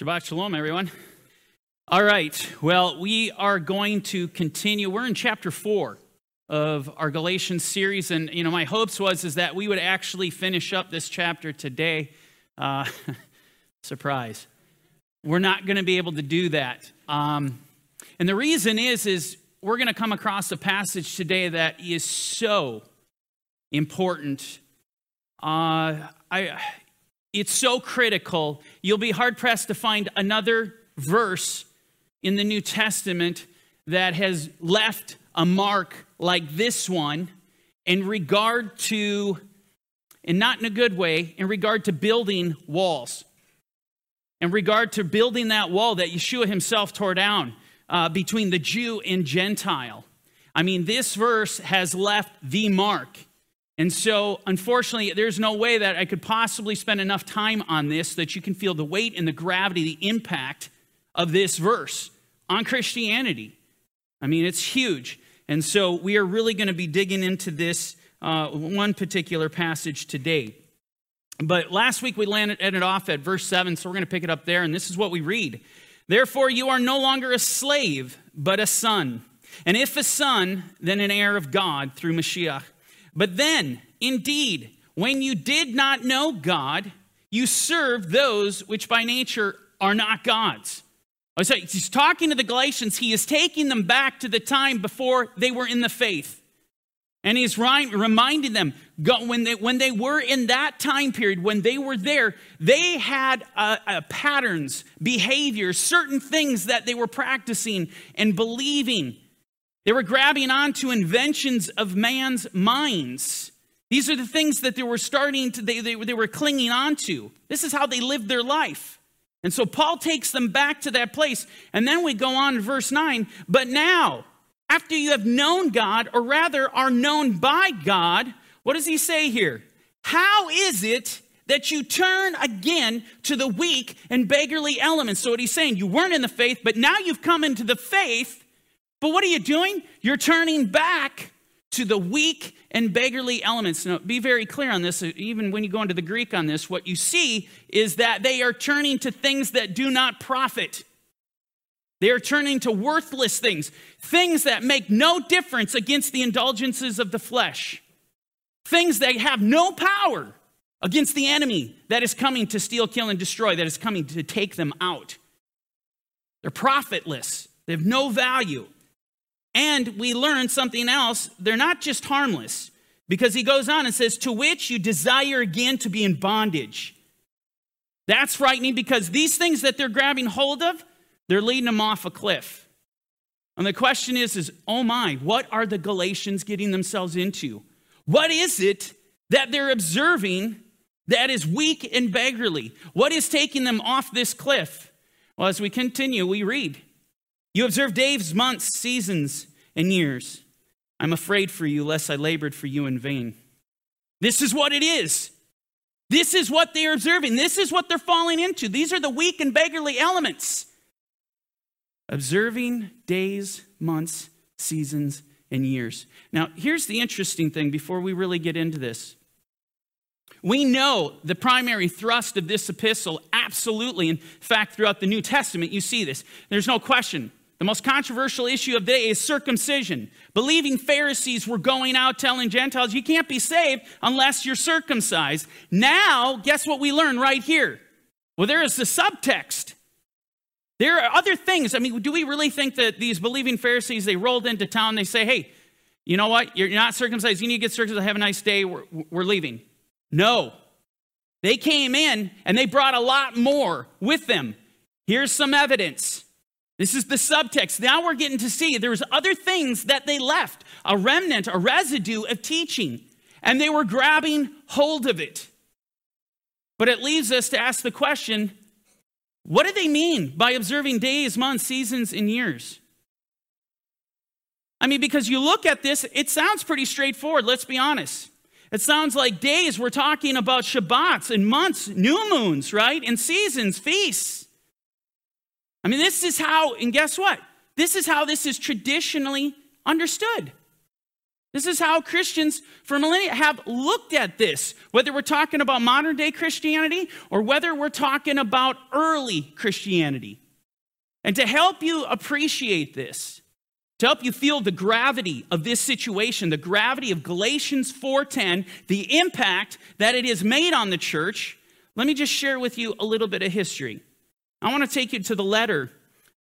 Shabbat Shalom, everyone. All right, well, we are going to continue. We're in chapter four of our Galatians series, and you know, my hopes was is that we would actually finish up this chapter today. Uh, surprise, we're not going to be able to do that, um, and the reason is is we're going to come across a passage today that is so important. Uh, I it's so critical. You'll be hard pressed to find another verse in the New Testament that has left a mark like this one in regard to, and not in a good way, in regard to building walls. In regard to building that wall that Yeshua himself tore down uh, between the Jew and Gentile. I mean, this verse has left the mark. And so, unfortunately, there's no way that I could possibly spend enough time on this that you can feel the weight and the gravity, the impact of this verse on Christianity. I mean, it's huge. And so, we are really going to be digging into this uh, one particular passage today. But last week we landed ended off at verse 7, so we're going to pick it up there. And this is what we read Therefore, you are no longer a slave, but a son. And if a son, then an heir of God through Mashiach. But then, indeed, when you did not know God, you served those which by nature are not God's. So he's talking to the Galatians. He is taking them back to the time before they were in the faith. And he's reminding them when they, when they were in that time period, when they were there, they had uh, uh, patterns, behaviors, certain things that they were practicing and believing they were grabbing onto inventions of man's minds. These are the things that they were starting to, they, they, they were clinging on to. This is how they lived their life. And so Paul takes them back to that place. And then we go on to verse 9. But now, after you have known God, or rather are known by God, what does he say here? How is it that you turn again to the weak and beggarly elements? So, what he's saying, you weren't in the faith, but now you've come into the faith. But what are you doing? You're turning back to the weak and beggarly elements. Now, be very clear on this. Uh, even when you go into the Greek on this, what you see is that they are turning to things that do not profit. They are turning to worthless things, things that make no difference against the indulgences of the flesh, things that have no power against the enemy that is coming to steal, kill, and destroy, that is coming to take them out. They're profitless, they have no value. And we learn something else. They're not just harmless, because he goes on and says, To which you desire again to be in bondage. That's frightening because these things that they're grabbing hold of, they're leading them off a cliff. And the question is, is oh my, what are the Galatians getting themselves into? What is it that they're observing that is weak and beggarly? What is taking them off this cliff? Well, as we continue, we read you observe days, months, seasons, and years. I'm afraid for you, lest I labored for you in vain. This is what it is. This is what they're observing. This is what they're falling into. These are the weak and beggarly elements. Observing days, months, seasons, and years. Now, here's the interesting thing before we really get into this. We know the primary thrust of this epistle, absolutely. In fact, throughout the New Testament, you see this. There's no question. The most controversial issue of the day is circumcision. Believing Pharisees were going out telling Gentiles, you can't be saved unless you're circumcised. Now, guess what we learn right here? Well, there is the subtext. There are other things. I mean, do we really think that these believing Pharisees, they rolled into town, they say, hey, you know what? You're not circumcised. You need to get circumcised. Have a nice day. We're, we're leaving. No. They came in and they brought a lot more with them. Here's some evidence. This is the subtext. Now we're getting to see there's other things that they left, a remnant, a residue of teaching, and they were grabbing hold of it. But it leaves us to ask the question what do they mean by observing days, months, seasons, and years? I mean, because you look at this, it sounds pretty straightforward, let's be honest. It sounds like days, we're talking about Shabbats and months, new moons, right? And seasons, feasts. I mean, this is how, and guess what? This is how this is traditionally understood. This is how Christians for millennia have looked at this, whether we're talking about modern day Christianity or whether we're talking about early Christianity. And to help you appreciate this, to help you feel the gravity of this situation, the gravity of Galatians 4:10, the impact that it has made on the church, let me just share with you a little bit of history. I want to take you to the letter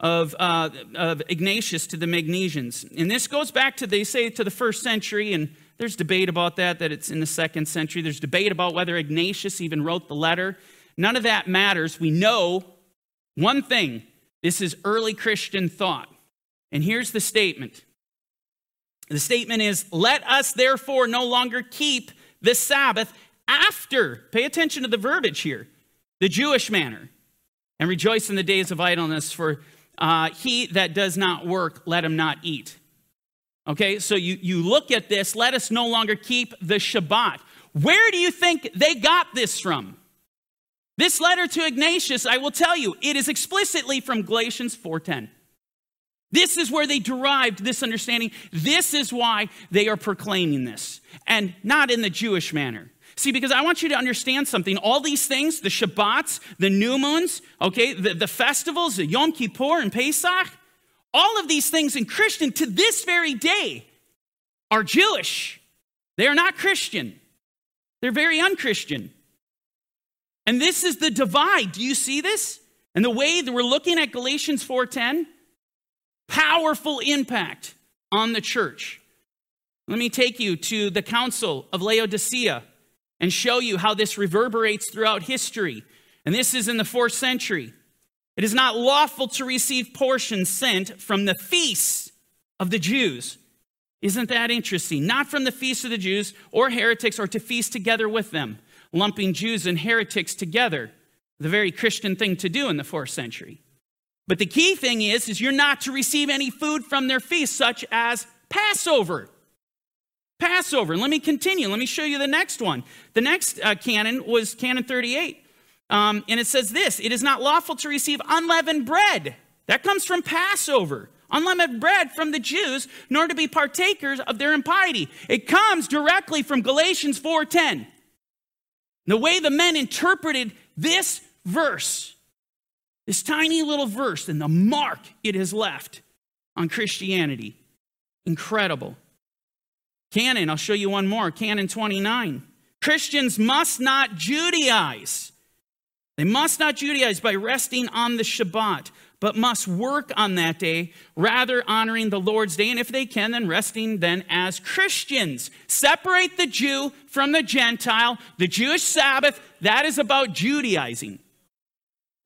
of, uh, of Ignatius to the Magnesians. And this goes back to, they say, to the first century, and there's debate about that, that it's in the second century. There's debate about whether Ignatius even wrote the letter. None of that matters. We know one thing this is early Christian thought. And here's the statement the statement is, Let us therefore no longer keep the Sabbath after, pay attention to the verbiage here, the Jewish manner, and rejoice in the days of idleness, for uh, he that does not work, let him not eat. Okay, so you, you look at this, let us no longer keep the Shabbat. Where do you think they got this from? This letter to Ignatius, I will tell you, it is explicitly from Galatians 4:10. This is where they derived this understanding. This is why they are proclaiming this, and not in the Jewish manner. See, because I want you to understand something. All these things, the Shabbats, the new moons, okay, the, the festivals, the Yom Kippur and Pesach, all of these things in Christian to this very day are Jewish. They are not Christian. They're very unchristian. And this is the divide. Do you see this? And the way that we're looking at Galatians 4:10, powerful impact on the church. Let me take you to the Council of Laodicea and show you how this reverberates throughout history. And this is in the fourth century. It is not lawful to receive portions sent from the feasts of the Jews. Isn't that interesting? Not from the feasts of the Jews or heretics or to feast together with them, lumping Jews and heretics together. The very Christian thing to do in the fourth century. But the key thing is, is you're not to receive any food from their feasts, such as Passover. Passover. Let me continue. Let me show you the next one. The next uh, canon was Canon 38. Um, and it says this It is not lawful to receive unleavened bread. That comes from Passover. Unleavened bread from the Jews, nor to be partakers of their impiety. It comes directly from Galatians 4:10. The way the men interpreted this verse, this tiny little verse, and the mark it has left on Christianity. Incredible. Canon, I'll show you one more. Canon 29. Christians must not Judaize. They must not Judaize by resting on the Shabbat, but must work on that day, rather honoring the Lord's day, and if they can, then resting then as Christians. Separate the Jew from the Gentile. The Jewish Sabbath, that is about Judaizing.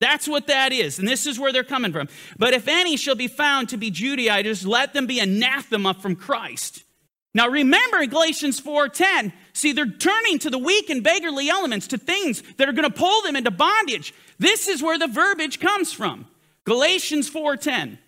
That's what that is, and this is where they're coming from. But if any shall be found to be Judaizers, let them be anathema from Christ. Now remember Galatians 4:10, see they're turning to the weak and beggarly elements, to things that are going to pull them into bondage. This is where the verbiage comes from. Galatians 4:10.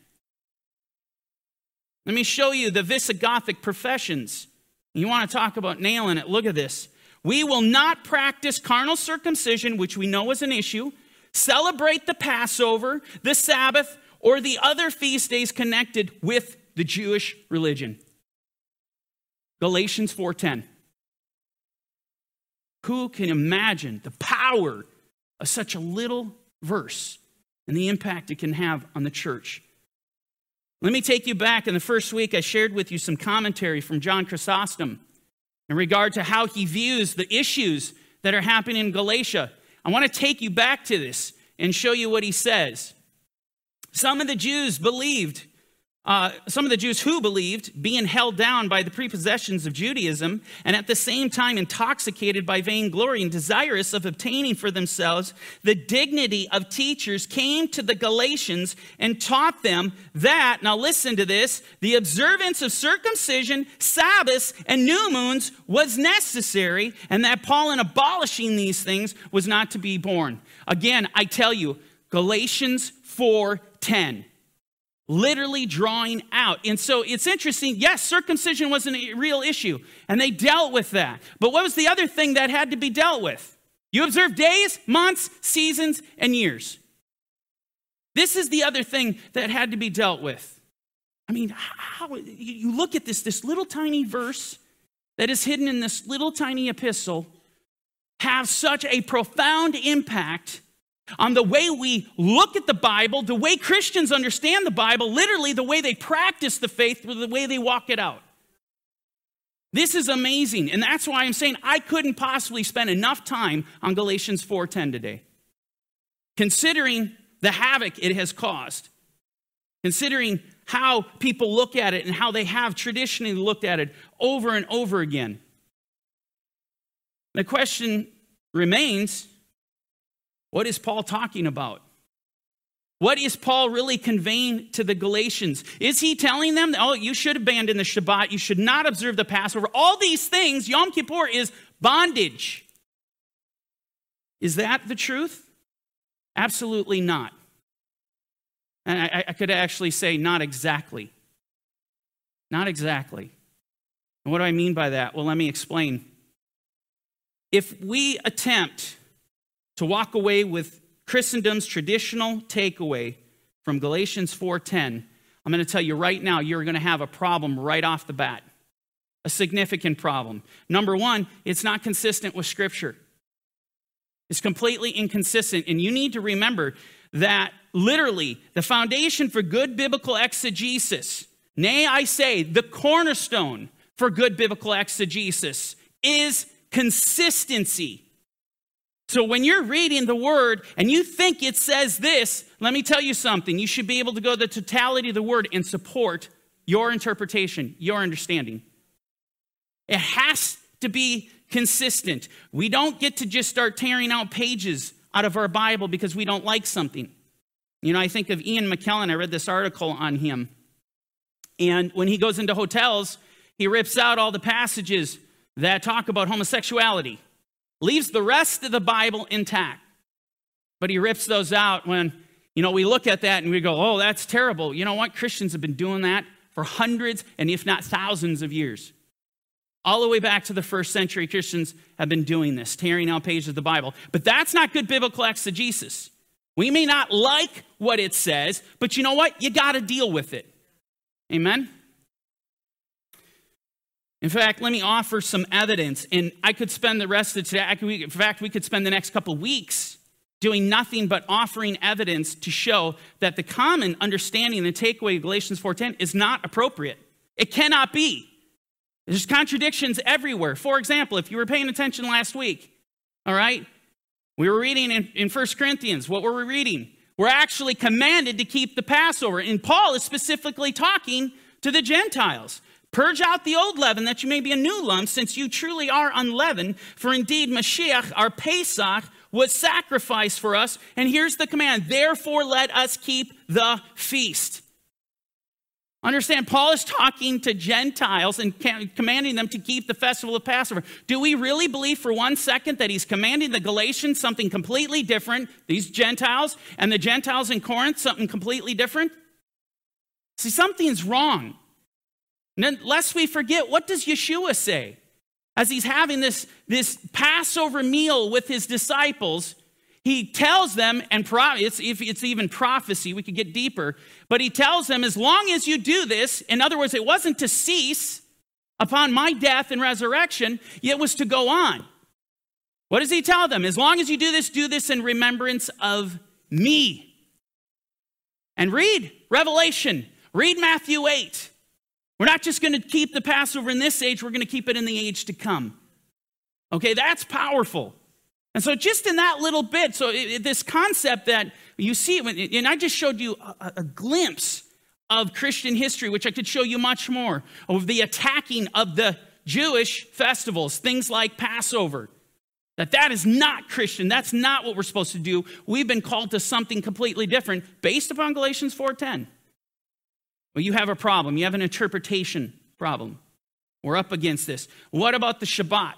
Let me show you the Visigothic professions. You want to talk about nailing it? Look at this. We will not practice carnal circumcision, which we know is an issue, celebrate the Passover, the Sabbath, or the other feast days connected with the Jewish religion. Galatians 4:10. Who can imagine the power of such a little verse and the impact it can have on the church? Let me take you back. In the first week, I shared with you some commentary from John Chrysostom in regard to how he views the issues that are happening in Galatia. I want to take you back to this and show you what he says. Some of the Jews believed uh, some of the Jews who believed, being held down by the prepossessions of Judaism, and at the same time intoxicated by vainglory and desirous of obtaining for themselves the dignity of teachers, came to the Galatians and taught them that, now listen to this, the observance of circumcision, Sabbaths, and new moons was necessary, and that Paul, in abolishing these things, was not to be borne. Again, I tell you, Galatians 4 10 literally drawing out. And so it's interesting. Yes, circumcision was a real issue, and they dealt with that. But what was the other thing that had to be dealt with? You observe days, months, seasons, and years. This is the other thing that had to be dealt with. I mean, how you look at this, this little tiny verse, that is hidden in this little tiny epistle have such a profound impact on the way we look at the Bible, the way Christians understand the Bible, literally the way they practice the faith, the way they walk it out. This is amazing, and that's why I'm saying I couldn't possibly spend enough time on Galatians 4:10 today. Considering the havoc it has caused, considering how people look at it and how they have traditionally looked at it over and over again. The question remains what is Paul talking about? What is Paul really conveying to the Galatians? Is he telling them, oh, you should abandon the Shabbat, you should not observe the Passover? All these things, Yom Kippur is bondage. Is that the truth? Absolutely not. And I, I could actually say, not exactly. Not exactly. And what do I mean by that? Well, let me explain. If we attempt to walk away with Christendom's traditional takeaway from Galatians 4:10, I'm going to tell you right now you're going to have a problem right off the bat. A significant problem. Number 1, it's not consistent with scripture. It's completely inconsistent and you need to remember that literally the foundation for good biblical exegesis, nay, I say, the cornerstone for good biblical exegesis is consistency. So when you're reading the word and you think it says this, let me tell you something. You should be able to go the totality of the word and support your interpretation, your understanding. It has to be consistent. We don't get to just start tearing out pages out of our Bible because we don't like something. You know, I think of Ian McKellen. I read this article on him. And when he goes into hotels, he rips out all the passages that talk about homosexuality leaves the rest of the Bible intact. But he rips those out when, you know, we look at that and we go, oh, that's terrible. You know what? Christians have been doing that for hundreds and if not thousands of years. All the way back to the first century, Christians have been doing this, tearing out pages of the Bible. But that's not good biblical exegesis. We may not like what it says, but you know what? You got to deal with it. Amen? In fact, let me offer some evidence, and I could spend the rest of today, could, in fact, we could spend the next couple weeks doing nothing but offering evidence to show that the common understanding and takeaway of Galatians 4.10 is not appropriate. It cannot be. There's contradictions everywhere. For example, if you were paying attention last week, all right, we were reading in, in 1 Corinthians. What were we reading? We're actually commanded to keep the Passover. And Paul is specifically talking to the Gentiles. Purge out the old leaven that you may be a new lump, since you truly are unleavened. For indeed, Mashiach, our Pesach, was sacrificed for us. And here's the command therefore, let us keep the feast. Understand, Paul is talking to Gentiles and commanding them to keep the festival of Passover. Do we really believe for one second that he's commanding the Galatians something completely different, these Gentiles, and the Gentiles in Corinth something completely different? See, something's wrong. And lest we forget, what does Yeshua say? As he's having this, this Passover meal with his disciples, he tells them, and it's, if it's even prophecy, we could get deeper, but he tells them, as long as you do this, in other words, it wasn't to cease upon my death and resurrection, it was to go on. What does he tell them? As long as you do this, do this in remembrance of me. And read Revelation, read Matthew 8. We're not just going to keep the Passover in this age, we're going to keep it in the age to come. Okay, that's powerful. And so, just in that little bit, so it, this concept that you see, and I just showed you a, a glimpse of Christian history, which I could show you much more, of the attacking of the Jewish festivals, things like Passover. That that is not Christian. That's not what we're supposed to do. We've been called to something completely different based upon Galatians 4:10. Well, you have a problem. You have an interpretation problem. We're up against this. What about the Shabbat?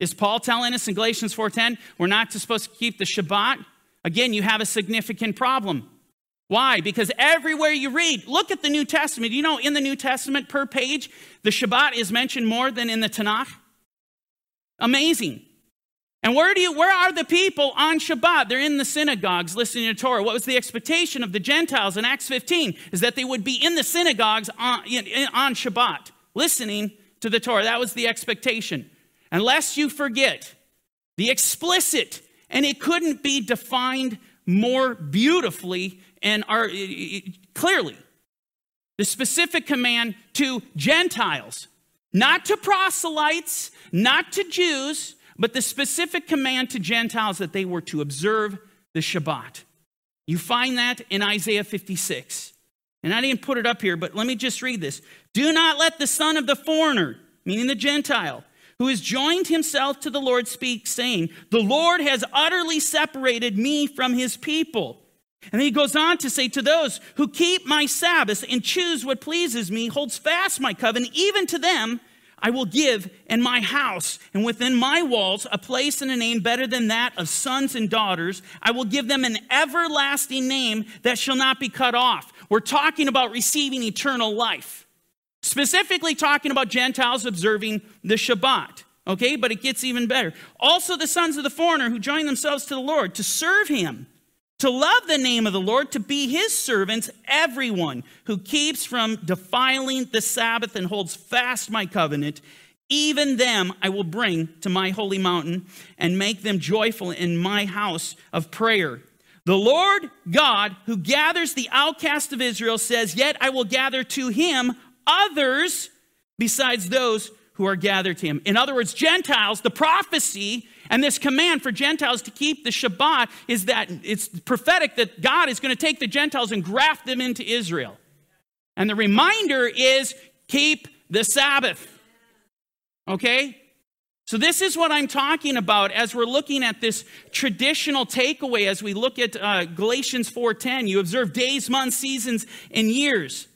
Is Paul telling us in Galatians 4:10 we're not supposed to keep the Shabbat? Again, you have a significant problem. Why? Because everywhere you read, look at the New Testament. You know, in the New Testament, per page, the Shabbat is mentioned more than in the Tanakh. Amazing. And where do you where are the people on Shabbat? They're in the synagogues listening to Torah. What was the expectation of the Gentiles in Acts 15 is that they would be in the synagogues on, on Shabbat, listening to the Torah. That was the expectation. Unless you forget the explicit, and it couldn't be defined more beautifully and are, clearly. The specific command to Gentiles, not to proselytes, not to Jews, but the specific command to Gentiles that they were to observe the Shabbat. You find that in Isaiah 56. And I didn't put it up here, but let me just read this. Do not let the son of the foreigner, meaning the Gentile, who has joined himself to the Lord speak, saying, The Lord has utterly separated me from his people. And he goes on to say, To those who keep my Sabbaths and choose what pleases me, holds fast my covenant, even to them I will give in my house and within my walls a place and a name better than that of sons and daughters. I will give them an everlasting name that shall not be cut off. We're talking about receiving eternal life, specifically talking about Gentiles observing the Shabbat. Okay, but it gets even better. Also, the sons of the foreigner who join themselves to the Lord to serve him to love the name of the Lord, to be his servants, everyone who keeps from defiling the Sabbath and holds fast my covenant, even them I will bring to my holy mountain and make them joyful in my house of prayer. The Lord God, who gathers the outcast of Israel, says, Yet I will gather to him others besides those who are gathered to him. In other words, Gentiles, the prophecy and this command for Gentiles to keep the Shabbat is that it's prophetic that God is going to take the Gentiles and graft them into Israel. And the reminder is keep the Sabbath. Okay? So, this is what I'm talking about as we're looking at this traditional takeaway as we look at uh, Galatians 4:10. You observe days, months, seasons, and years.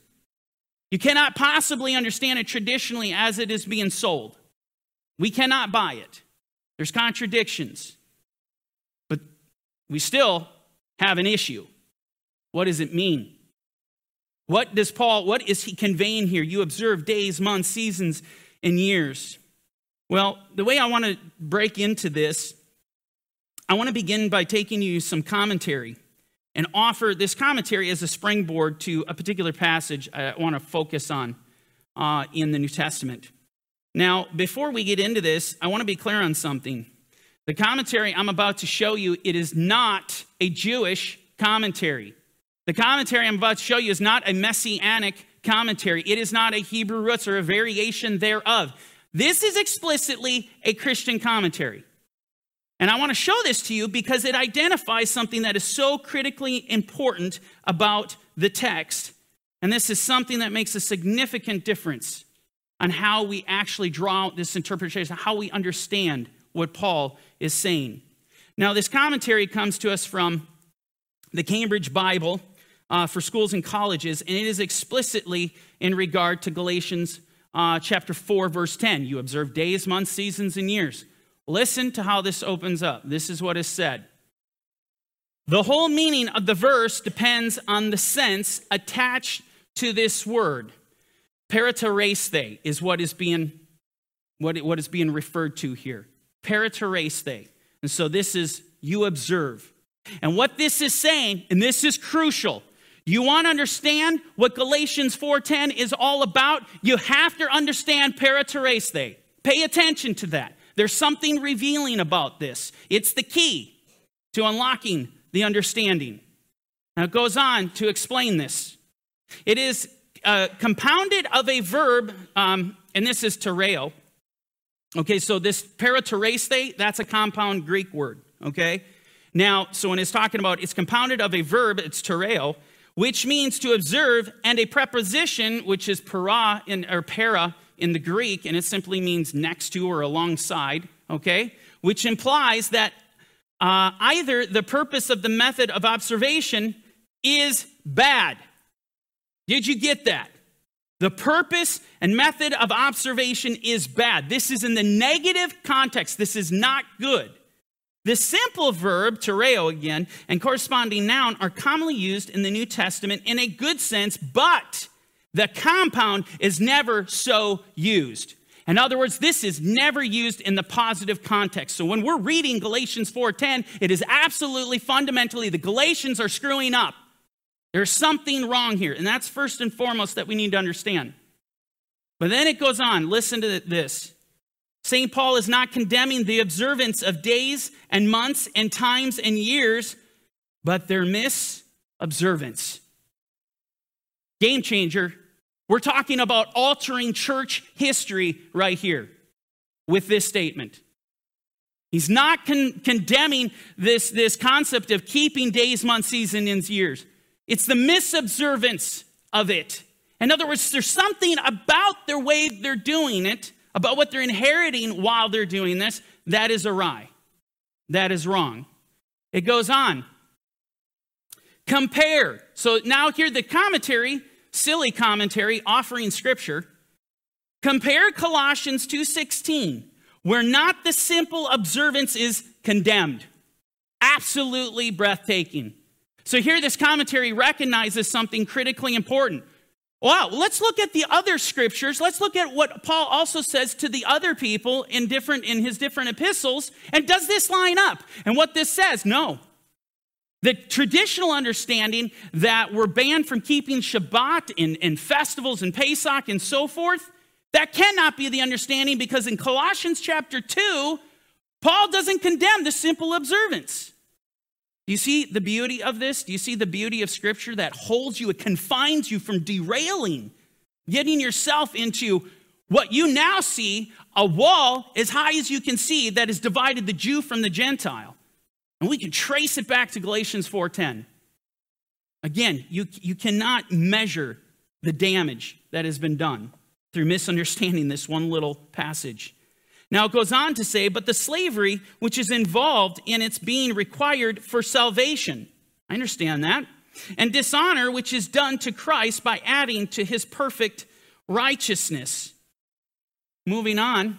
You cannot possibly understand it traditionally as it is being sold. We cannot buy it. There's contradictions. But we still have an issue. What does it mean? What does Paul, what is he conveying here? You observe days, months, seasons, and years. Well, the way I want to break into this, I want to begin by taking you some commentary and offer this commentary as a springboard to a particular passage I want to focus on uh, in the New Testament. Now, before we get into this, I want to be clear on something. The commentary I'm about to show you, it is not a Jewish commentary. The commentary I'm about to show you is not a messianic commentary. It is not a Hebrew roots or a variation thereof. This is explicitly a Christian commentary. And I want to show this to you because it identifies something that is so critically important about the text. And this is something that makes a significant difference on how we actually draw out this interpretation, how we understand what Paul is saying. Now, this commentary comes to us from the Cambridge Bible uh, for schools and colleges, and it is explicitly in regard to Galatians uh, chapter 4, verse 10. You observe days, months, seasons, and years. Listen to how this opens up. This is what is said. The whole meaning of the verse depends on the sense attached to this word. Paratereste is what is being, what, what is being referred to here. Paratereste. And so this is you observe. And what this is saying, and this is crucial, you want to understand what Galatians 4:10 is all about? You have to understand paratereste. Pay attention to that. There's something revealing about this. It's the key to unlocking the understanding. Now it goes on to explain this. It is uh, compounded of a verb, um, and this is tereo. Okay, so this paratereste, that's a compound Greek word, okay? Now, so when it's talking about it's compounded of a verb, it's tereo, which means to observe, and a preposition, which is para in, or para in the Greek, and it simply means next to or alongside, okay? Which implies that uh, either the purpose of the method of observation is bad did you get that? The purpose and method of observation is bad. This is in the negative context. This is not good. The simple verb, tereo again, and corresponding noun are commonly used in the New Testament in a good sense, but the compound is never so used. In other words, this is never used in the positive context. So when we're reading Galatians 4:10, it is absolutely fundamentally the Galatians are screwing up. There's something wrong here, and that's first and foremost that we need to understand. But then it goes on. Listen to this. St. Paul is not condemning the observance of days and months and times and years, but their misobservance. Game changer. We're talking about altering church history right here with this statement. He's not con- condemning this, this concept of keeping days, months, seasons, and years. It's the misobservance of it. In other words, there's something about their way they're doing it, about what they're inheriting while they're doing this, that is awry. That is wrong. It goes on. Compare. So now here the commentary, silly commentary offering scripture. Compare Colossians 2:16 where not the simple observance is condemned. Absolutely breathtaking. So here, this commentary recognizes something critically important. Wow, let's look at the other scriptures. Let's look at what Paul also says to the other people in different in his different epistles. And does this line up? And what this says? No. The traditional understanding that we're banned from keeping Shabbat and, and festivals and Pesach and so forth, that cannot be the understanding because in Colossians chapter 2, Paul doesn't condemn the simple observance. Do you see the beauty of this? Do you see the beauty of Scripture that holds you, it confines you from derailing, getting yourself into what you now see a wall as high as you can see that has divided the Jew from the Gentile. And we can trace it back to Galatians 4:10. Again, you, you cannot measure the damage that has been done through misunderstanding this one little passage. Now it goes on to say, but the slavery which is involved in its being required for salvation. I understand that. And dishonor which is done to Christ by adding to his perfect righteousness. Moving on.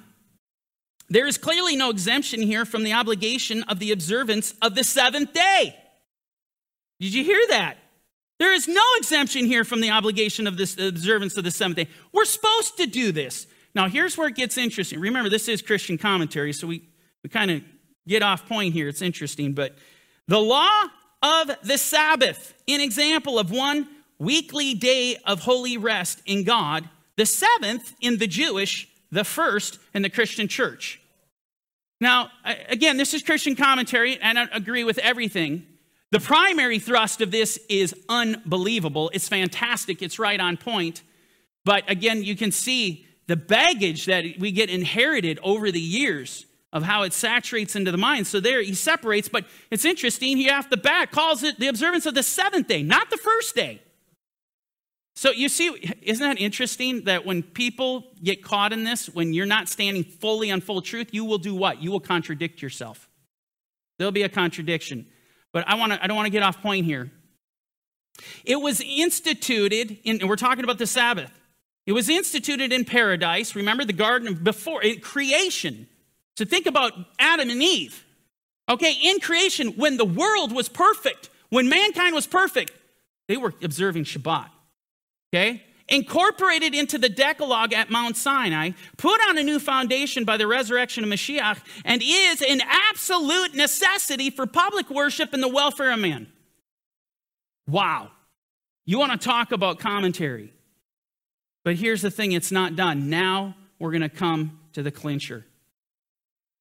There is clearly no exemption here from the obligation of the observance of the seventh day. Did you hear that? There is no exemption here from the obligation of this observance of the seventh day. We're supposed to do this. Now, here's where it gets interesting. Remember, this is Christian commentary, so we, we kind of get off point here. It's interesting. But the law of the Sabbath, an example of one weekly day of holy rest in God, the seventh in the Jewish, the first in the Christian church. Now, again, this is Christian commentary, and I agree with everything. The primary thrust of this is unbelievable. It's fantastic. It's right on point. But again, you can see the baggage that we get inherited over the years of how it saturates into the mind. So there he separates, but it's interesting. He off the bat calls it the observance of the seventh day, not the first day. So you see, isn't that interesting that when people get caught in this, when you're not standing fully on full truth, you will do what? You will contradict yourself. There'll be a contradiction. But I, wanna, I don't want to get off point here. It was instituted, in, and we're talking about the Sabbath. It was instituted in paradise. Remember the garden before creation. So think about Adam and Eve. Okay, in creation, when the world was perfect, when mankind was perfect, they were observing Shabbat. Okay? incorporated into the Decalogue at Mount Sinai, put on a new foundation by the resurrection of Mashiach, and is an absolute necessity for public worship and the welfare of man. Wow. You want to talk about commentary. But here's the thing it's not done. Now we're going to come to the clincher.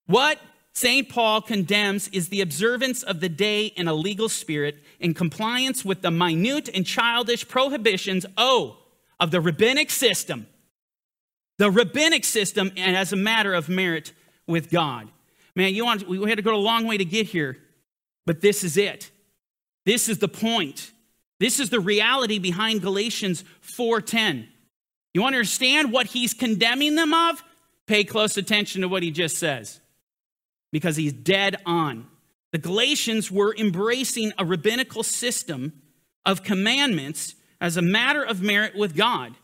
What St. Paul condemns is the observance of the day in a legal spirit in compliance with the minute and childish prohibitions. Oh, of the rabbinic system, the rabbinic system, and as a matter of merit with God. Man, you want, we had to go a long way to get here, but this is it. This is the point. This is the reality behind Galatians 4:10. You understand what he's condemning them of? Pay close attention to what he just says. Because he's dead on. The Galatians were embracing a rabbinical system of commandments as a matter of merit with God.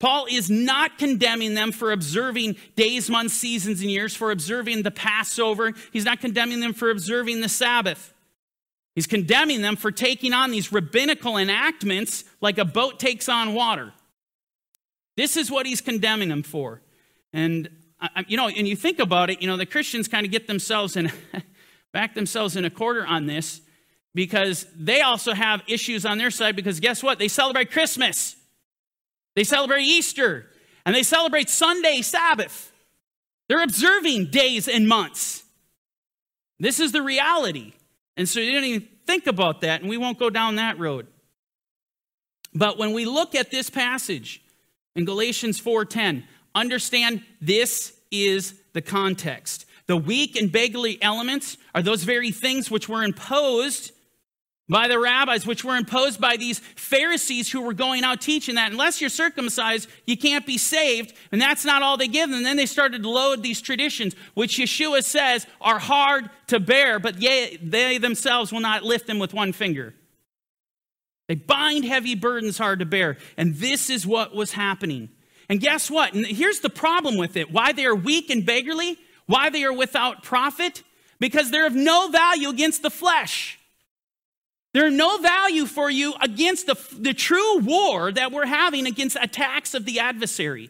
Paul is not condemning them for observing days, months, seasons, and years, for observing the Passover. He's not condemning them for observing the Sabbath. He's condemning them for taking on these rabbinical enactments like a boat takes on water. This is what he's condemning them for. And, you know, and you think about it, you know, the Christians kind of get themselves in, back themselves in a quarter on this because they also have issues on their side because guess what? They celebrate Christmas, they celebrate Easter. And they celebrate Sunday, Sabbath. They're observing days and months. This is the reality. And so you don't even think about that, and we won't go down that road. But when we look at this passage in Galatians 4:10, understand this is the context. The weak and beggarly elements are those very things which were imposed by the rabbis, which were imposed by these Pharisees who were going out teaching that unless you're circumcised, you can't be saved. And that's not all they give them. And then they started to load these traditions, which Yeshua says are hard to bear, but yet they themselves will not lift them with one finger. They bind heavy burdens hard to bear. And this is what was happening. And guess what? And here's the problem with it why they are weak and beggarly, why they are without profit, because they're of no value against the flesh. They're no value for you against the, the true war that we're having against attacks of the adversary.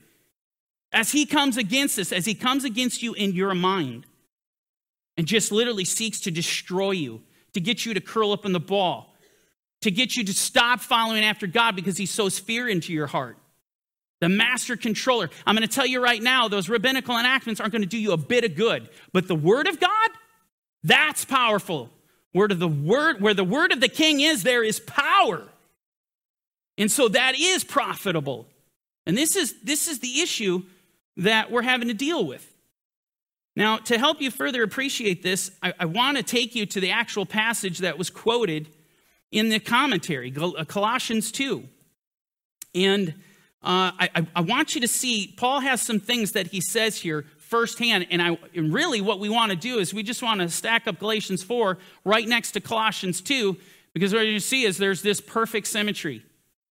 As he comes against us, as he comes against you in your mind, and just literally seeks to destroy you, to get you to curl up in the ball, to get you to stop following after God because he sows fear into your heart. The master controller. I'm going to tell you right now, those rabbinical enactments aren't going to do you a bit of good. But the word of God, that's powerful. Word of the word, where the word of the king is, there is power. And so that is profitable. And this is this is the issue that we're having to deal with. Now, to help you further appreciate this, I, I want to take you to the actual passage that was quoted in the commentary, uh, Colossians 2. And uh, I, I, want you to see, Paul has some things that he says here firsthand. And, I, and really, what we want to do is we just want to stack up Galatians 4 right next to Colossians 2, because what you see is there's this perfect symmetry.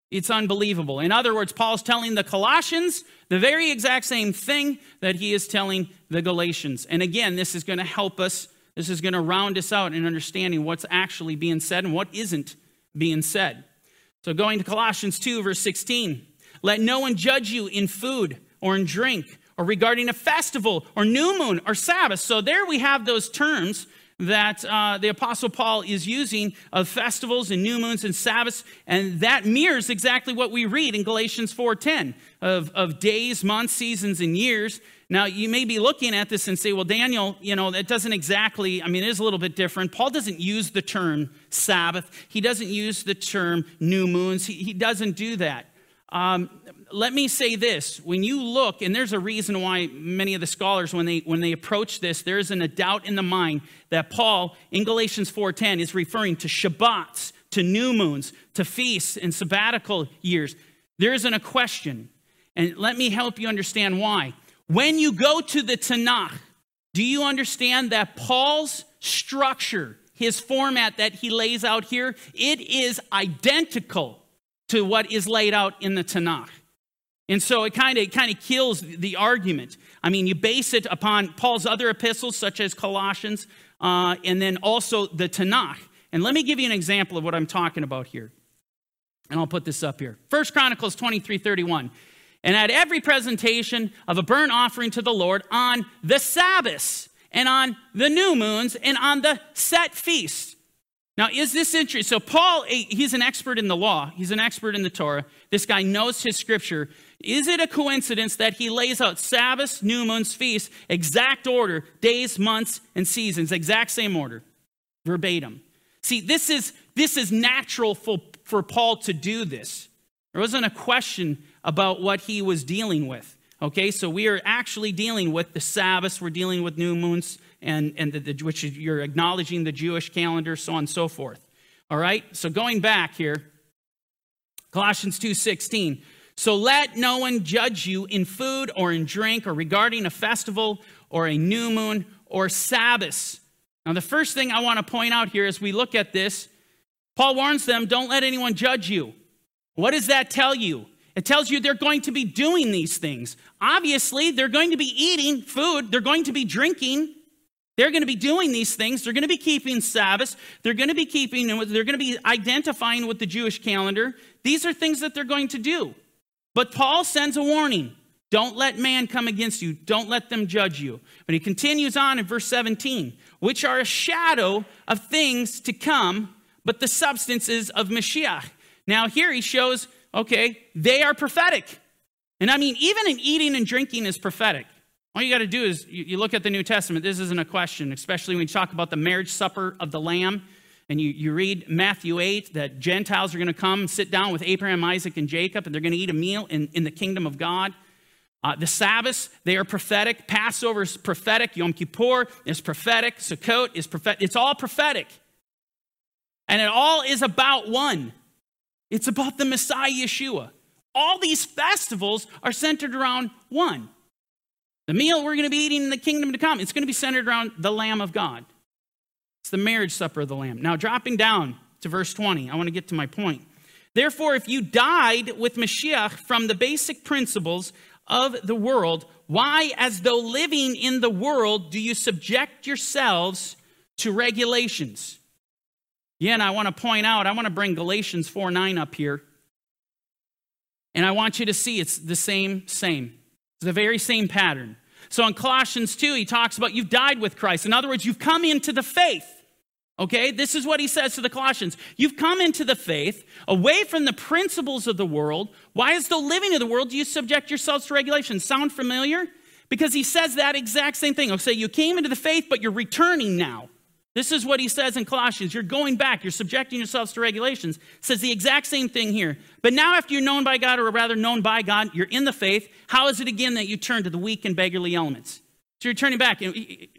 It's unbelievable. In other words, Paul's telling the Colossians the very exact same thing that he is telling the Galatians. And again, this is going to help us, this is going to round us out in understanding what's actually being said and what isn't being said. So, going to Colossians 2, verse 16 let no one judge you in food or in drink or regarding a festival or new moon or Sabbath. So there we have those terms that uh, the Apostle Paul is using of festivals and new moons and Sabbaths, and that mirrors exactly what we read in Galatians 4.10 of, of days, months, seasons, and years. Now, you may be looking at this and say, well, Daniel, you know, that doesn't exactly, I mean, it is a little bit different. Paul doesn't use the term Sabbath. He doesn't use the term new moons. He, he doesn't do that. Um, let me say this. When you look and there's a reason why many of the scholars when they when they approach this there isn't a doubt in the mind that paul in galatians 4.10 is referring to shabbats to new moons to feasts and sabbatical years. There isn't a question. And let me help you understand why. When you go to the tanakh do you understand that paul's structure his format that he lays out here it is identical to what is laid out in the tanakh and so it kind of kind of kills the argument. I mean, you base it upon Paul's other epistles, such as Colossians, uh, and then also the Tanakh. And let me give you an example of what I'm talking about here. And I'll put this up here. First Chronicles 23 31. And at every presentation of a burnt offering to the Lord on the Sabbaths and on the new moons and on the set feasts. Now, is this interesting? So, Paul, he's an expert in the law, he's an expert in the Torah. This guy knows his scripture. Is it a coincidence that he lays out Sabbaths, new moons, feasts, exact order, days, months, and seasons, exact same order, verbatim? See, this is, this is natural for, for Paul to do this. There wasn't a question about what he was dealing with. Okay, so we are actually dealing with the Sabbaths, we're dealing with new moons, and, and the, the, which you're acknowledging the Jewish calendar, so on and so forth. All right, so going back here, Colossians 2:16. So let no one judge you in food or in drink or regarding a festival or a new moon or Sabbath. Now, the first thing I want to point out here as we look at this, Paul warns them don't let anyone judge you. What does that tell you? It tells you they're going to be doing these things. Obviously, they're going to be eating food, they're going to be drinking. They're going to be doing these things. They're going to be keeping Sabbaths. They're going to be keeping, they're going to be identifying with the Jewish calendar. These are things that they're going to do. But Paul sends a warning don't let man come against you, don't let them judge you. But he continues on in verse 17, which are a shadow of things to come, but the substances of Mashiach. Now, here he shows, okay, they are prophetic. And I mean, even in eating and drinking is prophetic. All you got to do is you, you, look at the New Testament. This isn't a question, especially when you talk about the marriage supper of the Lamb. And you, you read Matthew 8 that Gentiles are going to come sit down with Abraham, Isaac, and Jacob, and they're going to eat a meal in, in the kingdom of God. Uh, the Sabbaths, they are prophetic. Passover is prophetic. Yom Kippur is prophetic. Sukkot is prophetic. It's all prophetic. And it all is about one. It's about the Messiah Yeshua. All these festivals are centered around one. The meal we're going to be eating in the kingdom to come, it's going to be centered around the Lamb of God. It's the marriage supper of the Lamb. Now, dropping down to verse 20, I want to get to my point. Therefore, if you died with Mashiach from the basic principles of the world, why, as though living in the world, do you subject yourselves to regulations? Yeah, and I want to point out, I want to bring Galatians 4 9 up here. And I want you to see it's the same, same. It's the very same pattern. So in Colossians 2, he talks about you've died with Christ. In other words, you've come into the faith. Okay, this is what he says to the Colossians. You've come into the faith, away from the principles of the world. Why, as though living in the world, do you subject yourselves to regulations? Sound familiar? Because he says that exact same thing. I'll say you came into the faith, but you're returning now. This is what he says in Colossians. You're going back, you're subjecting yourselves to regulations. It says the exact same thing here. But now, after you're known by God, or rather known by God, you're in the faith, how is it again that you turn to the weak and beggarly elements? So you're turning back.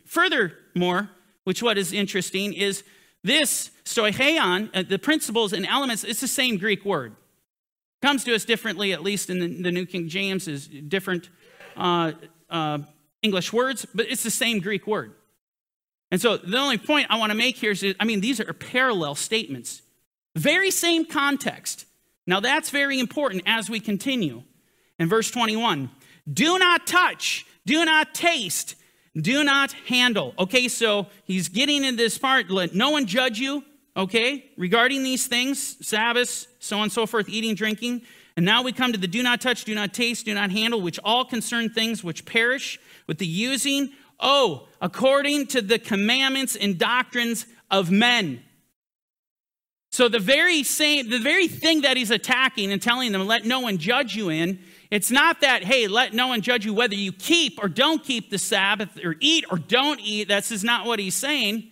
Furthermore, which what is interesting is this stoicheion, uh, the principles and elements, it's the same Greek word. Comes to us differently, at least in the, the New King James, is different uh, uh, English words, but it's the same Greek word. And so the only point I want to make here is I mean, these are parallel statements. Very same context. Now that's very important as we continue. In verse 21, do not touch, do not taste, do not handle. Okay, so he's getting in this part, let no one judge you, okay, regarding these things, Sabbaths, so on and so forth, eating, drinking. And now we come to the do not touch, do not taste, do not handle, which all concern things which perish with the using Oh, according to the commandments and doctrines of men. So the very same, the very thing that he's attacking and telling them, let no one judge you in, it's not that, hey, let no one judge you whether you keep or don't keep the Sabbath or eat or don't eat. This is not what he's saying.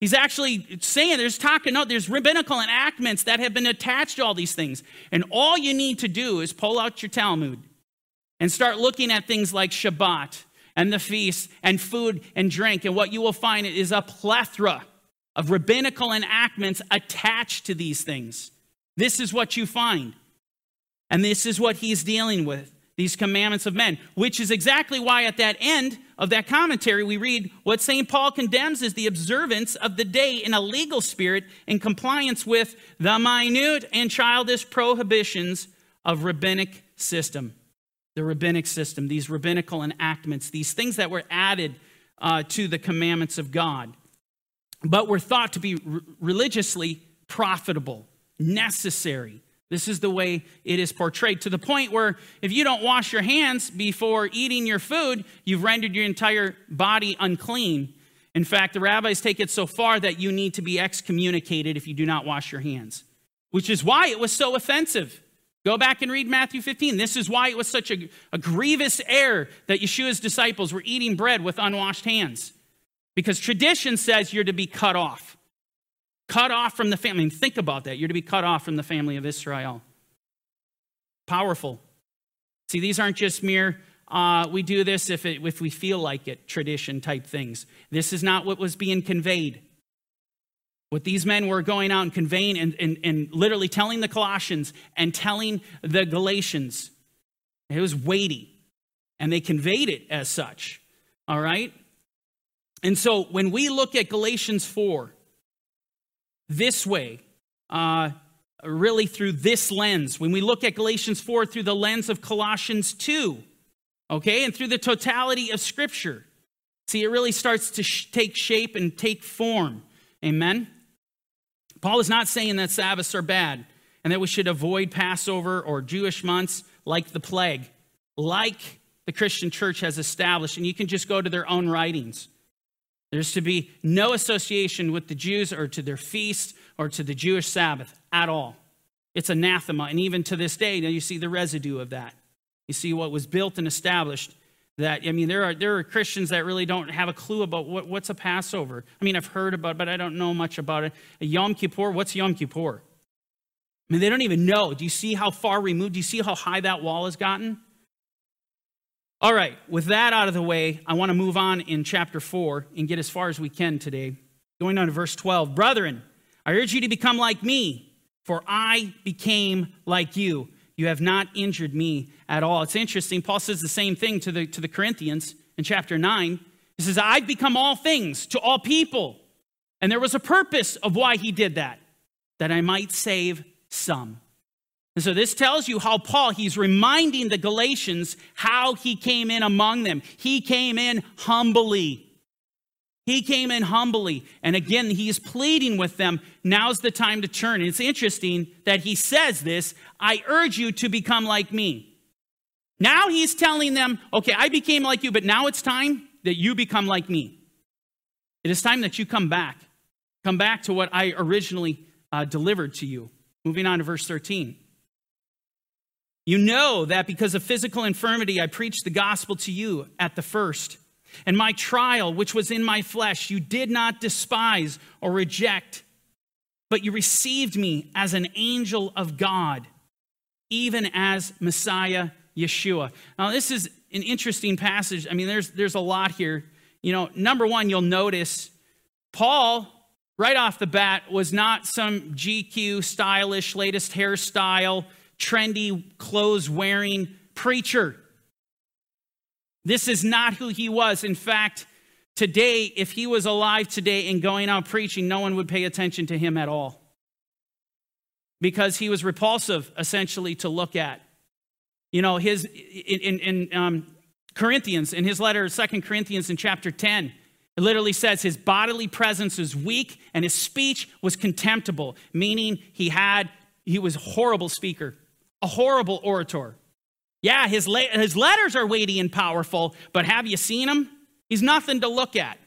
He's actually saying there's talking, no, there's rabbinical enactments that have been attached to all these things. And all you need to do is pull out your Talmud and start looking at things like Shabbat and the feasts and food and drink. And what you will find is a plethora of rabbinical enactments attached to these things. This is what you find. And this is what he's dealing with these commandments of men, which is exactly why at that end of that commentary we read what St. Paul condemns is the observance of the day in a legal spirit in compliance with the minute and childish prohibitions of rabbinic system the rabbinic system, these rabbinical enactments, these things that were added uh, to the commandments of God, but were thought to be religiously profitable, necessary. This is the way it is portrayed to the point where if you don't wash your hands before eating your food, you've rendered your entire body unclean. In fact, the rabbis take it so far that you need to be excommunicated if you do not wash your hands, which is why it was so offensive. Go back and read Matthew 15. This is why it was such a, a grievous error that Yeshua's disciples were eating bread with unwashed hands. Because tradition says you're to be cut off. Cut off from the family. Think about that. You're to be cut off from the family of Israel. Powerful. See, these aren't just mere, uh, we do this if, it, if we feel like it, tradition type things. This is not what was being conveyed. What these men were going out and conveying and, and, and literally telling the Colossians and telling the Galatians, it was weighty. And they conveyed it as such. All right? And so when we look at Galatians 4 this way, uh, really through this lens, when we look at Galatians 4 through the lens of Colossians 2, okay, and through the totality of Scripture, see, it really starts to sh- take shape and take form. Amen? Paul is not saying that Sabbaths are bad and that we should avoid Passover or Jewish months like the plague, like the Christian church has established. And you can just go to their own writings. There's to be no association with the Jews or to their feast or to the Jewish Sabbath at all. It's anathema. And even to this day, now you see the residue of that. You see what was built and established. That I mean, there are there are Christians that really don't have a clue about what, what's a Passover. I mean, I've heard about, it, but I don't know much about it. A Yom Kippur, what's Yom Kippur? I mean, they don't even know. Do you see how far removed? Do you see how high that wall has gotten? All right, with that out of the way, I want to move on in chapter 4 and get as far as we can today. Going on to verse 12. Brethren, I urge you to become like me, for I became like you. You have not injured me at all. It's interesting. Paul says the same thing to the, to the Corinthians in chapter 9. He says, I've become all things to all people. And there was a purpose of why he did that, that I might save some. And so this tells you how Paul, he's reminding the Galatians how he came in among them. He came in humbly. He came in humbly. And again, he is pleading with them. Now's the time to turn. And it's interesting that he says this I urge you to become like me. Now he's telling them, okay, I became like you, but now it's time that you become like me. It is time that you come back. Come back to what I originally uh, delivered to you. Moving on to verse 13. You know that because of physical infirmity, I preached the gospel to you at the first. And my trial, which was in my flesh, you did not despise or reject, but you received me as an angel of God, even as Messiah Yeshua. Now, this is an interesting passage. I mean, there's, there's a lot here. You know, number one, you'll notice Paul, right off the bat, was not some GQ stylish, latest hairstyle trendy clothes wearing preacher. This is not who he was. In fact, today, if he was alive today and going out preaching, no one would pay attention to him at all because he was repulsive, essentially, to look at. You know, his in, in, um, Corinthians, in his letter, Second Corinthians, in chapter 10, it literally says his bodily presence is weak and his speech was contemptible, meaning he had he was a horrible speaker a horrible orator. Yeah, his, le- his letters are weighty and powerful, but have you seen him? He's nothing to look at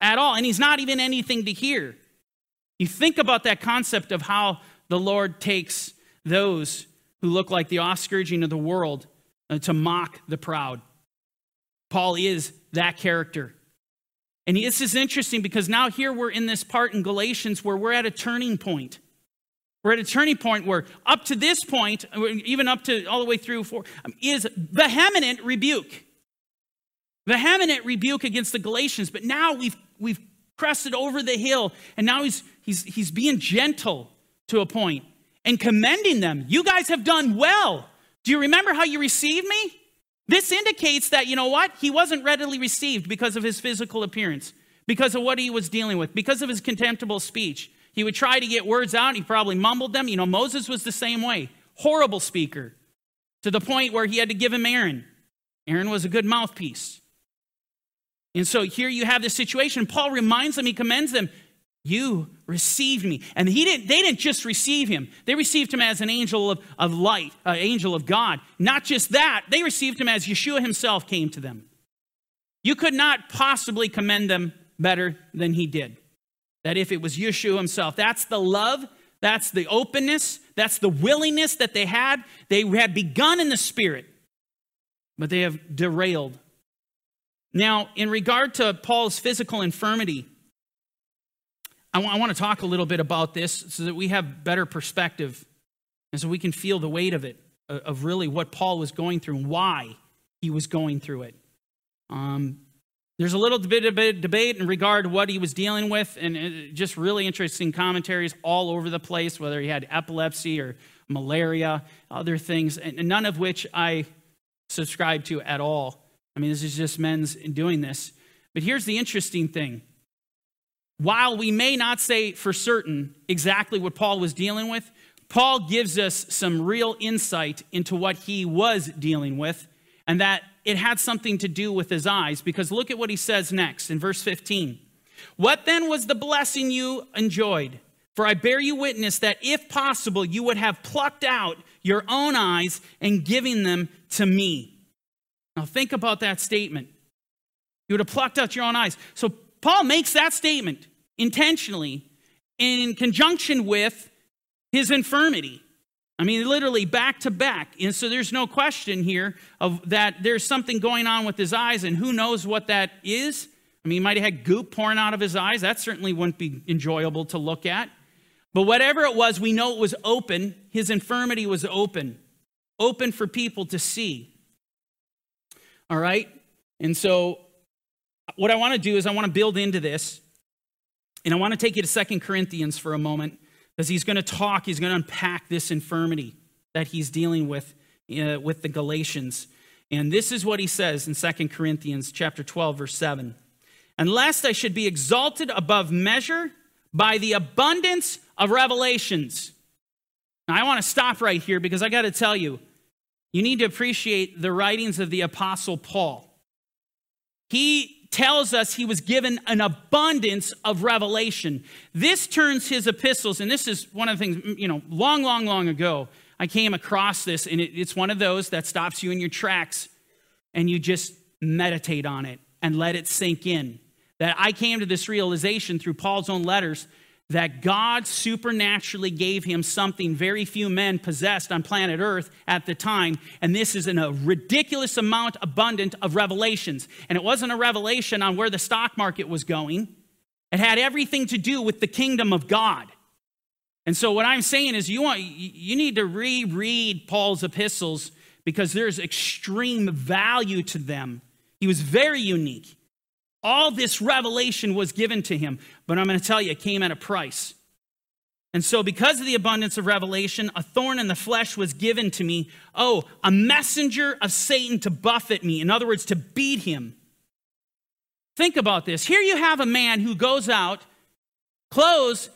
at all, and he's not even anything to hear. You think about that concept of how the Lord takes those who look like the offscourging of the world uh, to mock the proud. Paul is that character. And this is interesting because now here we're in this part in Galatians where we're at a turning point. We're at a turning point where, up to this point, even up to all the way through four, um, is vehement rebuke. Vehement rebuke against the Galatians. But now we've, we've crested over the hill, and now he's, he's, he's being gentle to a point and commending them. You guys have done well. Do you remember how you received me? This indicates that, you know what? He wasn't readily received because of his physical appearance, because of what he was dealing with, because of his contemptible speech. He would try to get words out. He probably mumbled them. You know, Moses was the same way. Horrible speaker to the point where he had to give him Aaron. Aaron was a good mouthpiece. And so here you have this situation. Paul reminds them, he commends them, you received me. And he didn't, they didn't just receive him. They received him as an angel of, of light, an angel of God. Not just that, they received him as Yeshua himself came to them. You could not possibly commend them better than he did. That if it was Yeshua himself, that's the love, that's the openness, that's the willingness that they had. They had begun in the Spirit, but they have derailed. Now, in regard to Paul's physical infirmity, I, w- I want to talk a little bit about this so that we have better perspective and so we can feel the weight of it, of really what Paul was going through and why he was going through it. Um, there's a little bit of debate in regard to what he was dealing with, and uh, just really interesting commentaries all over the place, whether he had epilepsy or malaria, other things, and none of which I subscribe to at all. I mean, this is just men's doing this. But here's the interesting thing. While we may not say for certain exactly what Paul was dealing with, Paul gives us some real insight into what he was dealing with, and that it had something to do with his eyes because look at what he says next in verse 15. What then was the blessing you enjoyed? For I bear you witness that if possible, you would have plucked out your own eyes and given them to me. Now think about that statement. You would have plucked out your own eyes. So Paul makes that statement intentionally in conjunction with his infirmity. I mean, literally back to back. And so there's no question here of that there's something going on with his eyes, and who knows what that is. I mean, he might have had goop pouring out of his eyes. That certainly wouldn't be enjoyable to look at. But whatever it was, we know it was open. His infirmity was open, open for people to see. All right? And so, what I want to do is I want to build into this, and I want to take you to Second Corinthians for a moment because he's going to talk, he's going to unpack this infirmity that he's dealing with uh, with the Galatians. And this is what he says in Second Corinthians chapter 12 verse 7. Unless I should be exalted above measure by the abundance of revelations. Now, I want to stop right here because I got to tell you, you need to appreciate the writings of the Apostle Paul. He tells us he was given an abundance of revelation. This turns his epistles, and this is one of the things, you know, long, long, long ago, I came across this, and it, it's one of those that stops you in your tracks and you just meditate on it and let it sink in. That I came to this realization through Paul's own letters that God supernaturally gave him something very few men possessed on planet Earth at the time. And this is in a ridiculous amount abundant of revelations. And it wasn't a revelation on where the stock market was going, it had everything to do with the kingdom of God. And so what I'm saying is you want you need to reread Paul's epistles because there's extreme value to them. He was very unique. All this revelation was given to him, but I'm going to tell you, it came at a price. And so, because of the abundance of revelation, a thorn in the flesh was given to me. Oh, a messenger of Satan to buffet me. In other words, to beat him. Think about this. Here you have a man who goes out, clothes,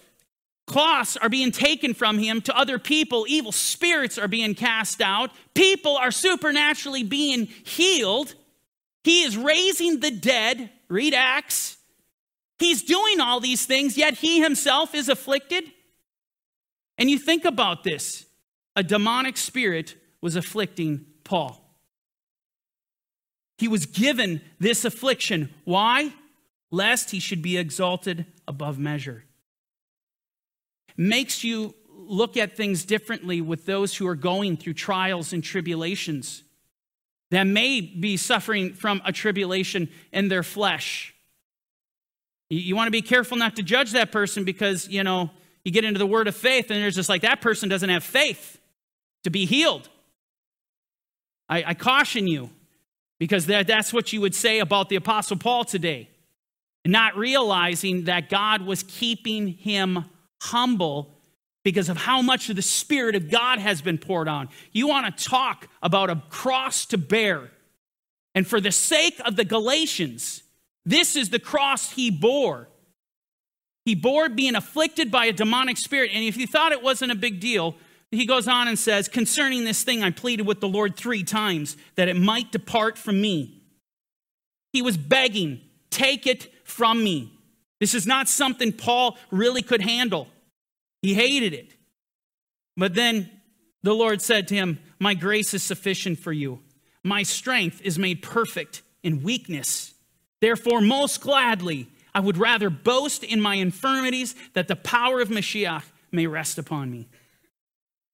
cloths are being taken from him to other people, evil spirits are being cast out, people are supernaturally being healed. He is raising the dead. Read Acts. He's doing all these things, yet he himself is afflicted. And you think about this a demonic spirit was afflicting Paul. He was given this affliction. Why? Lest he should be exalted above measure. Makes you look at things differently with those who are going through trials and tribulations that may be suffering from a tribulation in their flesh. You, want to be careful not to judge that person because, you know, you get into the word of faith and there's just like that person doesn't have faith to be healed. I, I caution you because that, that's what you would say about the Apostle Paul today. Not realizing that God was keeping him humble because of how much of the Spirit of God has been poured on. You want to talk about a cross to bear. And for the sake of the Galatians, this is the cross he bore. He bore being afflicted by a demonic spirit. And if you thought it wasn't a big deal, he goes on and says, Concerning this thing, I pleaded with the Lord three times that it might depart from me. He was begging, Take it from me. This is not something Paul really could handle. He hated it. But then the Lord said to him, My grace is sufficient for you. My strength is made perfect in weakness. Therefore, most gladly, I would rather boast in my infirmities that the power of Mashiach may rest upon me.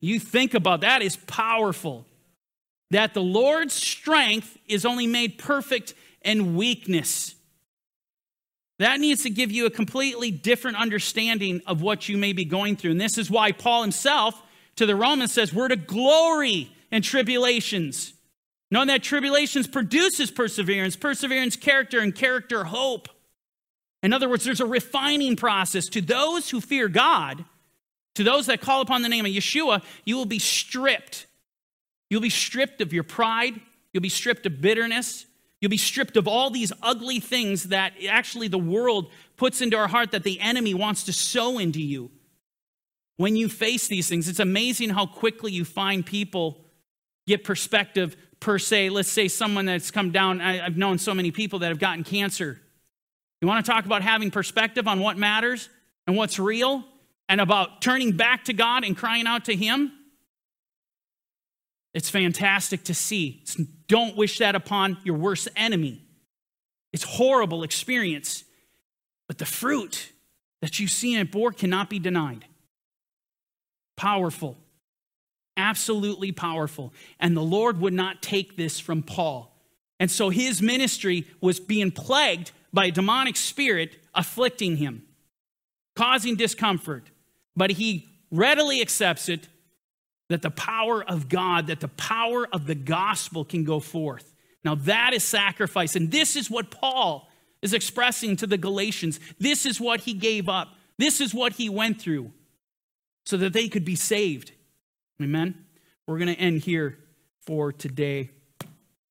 You think about that is powerful. That the Lord's strength is only made perfect in weakness. That needs to give you a completely different understanding of what you may be going through. And this is why Paul himself to the Romans says, We're to glory in tribulations. Knowing that tribulations produces perseverance, perseverance, character, and character, hope. In other words, there's a refining process. To those who fear God, to those that call upon the name of Yeshua, you will be stripped. You'll be stripped of your pride, you'll be stripped of bitterness, You'll be stripped of all these ugly things that actually the world puts into our heart that the enemy wants to sow into you. When you face these things, it's amazing how quickly you find people get perspective per se. Let's say someone that's come down, I, have known so many people that have gotten cancer. You want to talk about having perspective on what matters and what's real and about turning back to God and crying out to Him? It's fantastic to see. Don't wish that upon your worst enemy. It's horrible experience. But the fruit that you see in it bore cannot be denied. Powerful. absolutely powerful. And the Lord would not take this from Paul. And so his ministry was being plagued by a demonic spirit afflicting him, causing discomfort. But he readily accepts it that the power of God, that the power of the gospel can go forth. Now, that is sacrifice. And this is what Paul is expressing to the Galatians. This is what he gave up. This is what he went through so that they could be saved. Amen. We're going to end here for today.